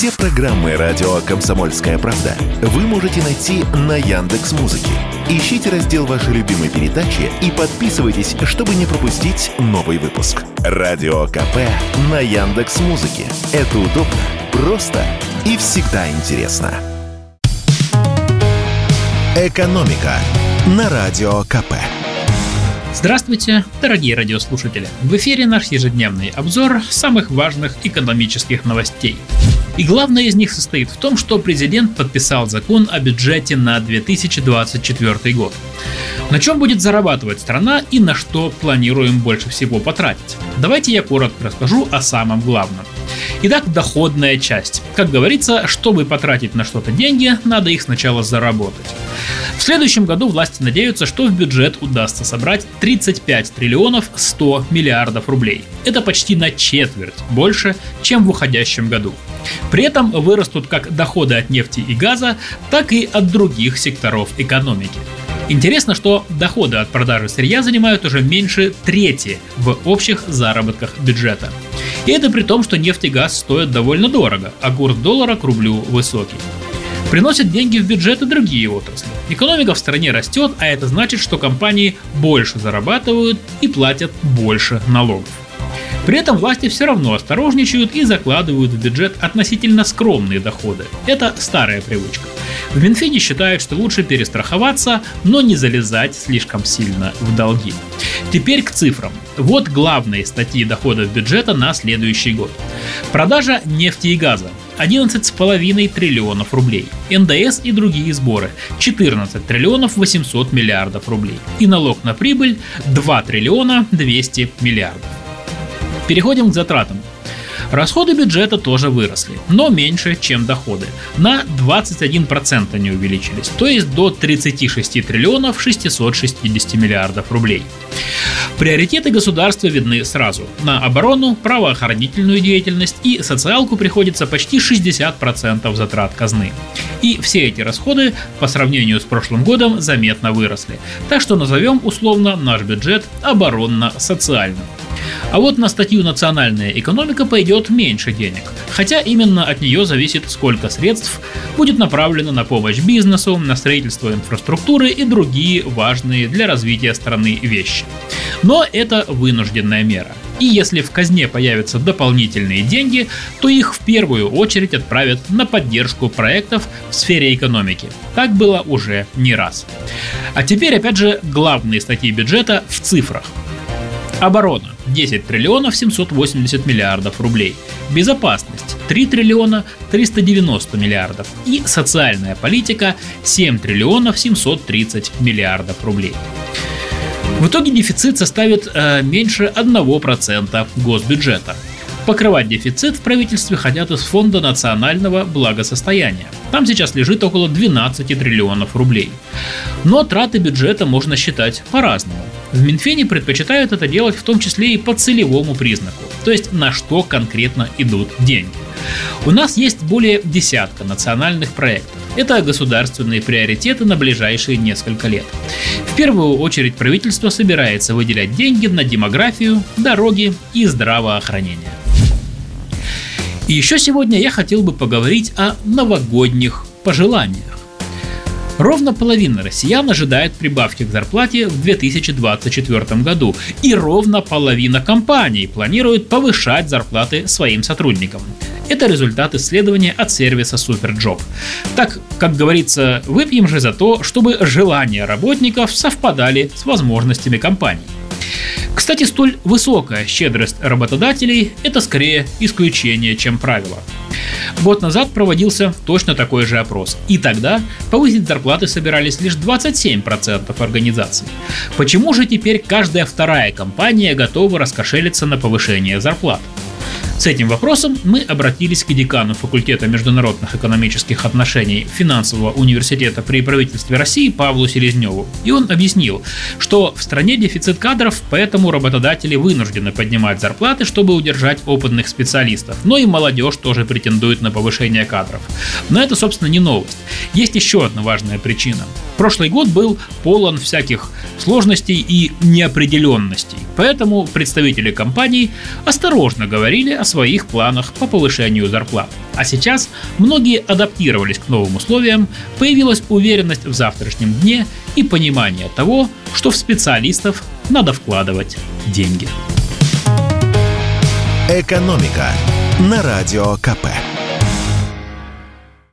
Все программы радио Комсомольская правда вы можете найти на Яндекс Музыке. Ищите раздел вашей любимой передачи и подписывайтесь, чтобы не пропустить новый выпуск. Радио КП на Яндекс Музыке. Это удобно, просто и всегда интересно. Экономика на радио КП. Здравствуйте, дорогие радиослушатели! В эфире наш ежедневный обзор самых важных экономических новостей. И главное из них состоит в том, что президент подписал закон о бюджете на 2024 год. На чем будет зарабатывать страна и на что планируем больше всего потратить? Давайте я коротко расскажу о самом главном. Итак, доходная часть. Как говорится, чтобы потратить на что-то деньги, надо их сначала заработать. В следующем году власти надеются, что в бюджет удастся собрать 35 триллионов 100 миллиардов рублей. Это почти на четверть больше, чем в уходящем году. При этом вырастут как доходы от нефти и газа, так и от других секторов экономики. Интересно, что доходы от продажи сырья занимают уже меньше трети в общих заработках бюджета. И это при том, что нефть и газ стоят довольно дорого, а курс доллара к рублю высокий. Приносят деньги в бюджет и другие отрасли. Экономика в стране растет, а это значит, что компании больше зарабатывают и платят больше налогов. При этом власти все равно осторожничают и закладывают в бюджет относительно скромные доходы. Это старая привычка. В Минфине считают, что лучше перестраховаться, но не залезать слишком сильно в долги. Теперь к цифрам. Вот главные статьи доходов бюджета на следующий год. Продажа нефти и газа 11,5 триллионов рублей. НДС и другие сборы 14 триллионов 800 миллиардов рублей. И налог на прибыль 2 триллиона 200 миллиардов. Переходим к затратам. Расходы бюджета тоже выросли, но меньше, чем доходы. На 21% они увеличились, то есть до 36 триллионов 660 миллиардов рублей. Приоритеты государства видны сразу. На оборону, правоохранительную деятельность и социалку приходится почти 60% затрат казны. И все эти расходы по сравнению с прошлым годом заметно выросли. Так что назовем условно наш бюджет оборонно-социальным. А вот на статью «Национальная экономика» пойдет меньше денег, хотя именно от нее зависит, сколько средств будет направлено на помощь бизнесу, на строительство инфраструктуры и другие важные для развития страны вещи. Но это вынужденная мера. И если в казне появятся дополнительные деньги, то их в первую очередь отправят на поддержку проектов в сфере экономики. Так было уже не раз. А теперь опять же главные статьи бюджета в цифрах. Оборона 10 триллионов 780 миллиардов рублей. Безопасность 3 триллиона 390 миллиардов. И социальная политика 7 триллионов 730 миллиардов рублей. В итоге дефицит составит э, меньше 1% госбюджета. Покрывать дефицит в правительстве хотят из Фонда национального благосостояния. Там сейчас лежит около 12 триллионов рублей. Но траты бюджета можно считать по-разному. В Минфине предпочитают это делать в том числе и по целевому признаку, то есть на что конкретно идут деньги. У нас есть более десятка национальных проектов. Это государственные приоритеты на ближайшие несколько лет. В первую очередь правительство собирается выделять деньги на демографию, дороги и здравоохранение. И еще сегодня я хотел бы поговорить о новогодних пожеланиях. Ровно половина россиян ожидает прибавки к зарплате в 2024 году, и ровно половина компаний планирует повышать зарплаты своим сотрудникам. Это результат исследования от сервиса SuperJob. Так, как говорится, выпьем же за то, чтобы желания работников совпадали с возможностями компаний. Кстати, столь высокая щедрость работодателей – это скорее исключение, чем правило. Год назад проводился точно такой же опрос. И тогда повысить зарплаты собирались лишь 27% организаций. Почему же теперь каждая вторая компания готова раскошелиться на повышение зарплат? С этим вопросом мы обратились к декану факультета международных экономических отношений финансового университета при правительстве России Павлу Селезневу. И он объяснил, что в стране дефицит кадров, поэтому работодатели вынуждены поднимать зарплаты, чтобы удержать опытных специалистов. Но и молодежь тоже претендует на повышение кадров. Но это, собственно, не новость. Есть еще одна важная причина. Прошлый год был полон всяких сложностей и неопределенностей, поэтому представители компаний осторожно говорили о своих планах по повышению зарплат. А сейчас многие адаптировались к новым условиям, появилась уверенность в завтрашнем дне и понимание того, что в специалистов надо вкладывать деньги. «Экономика» на Радио КП.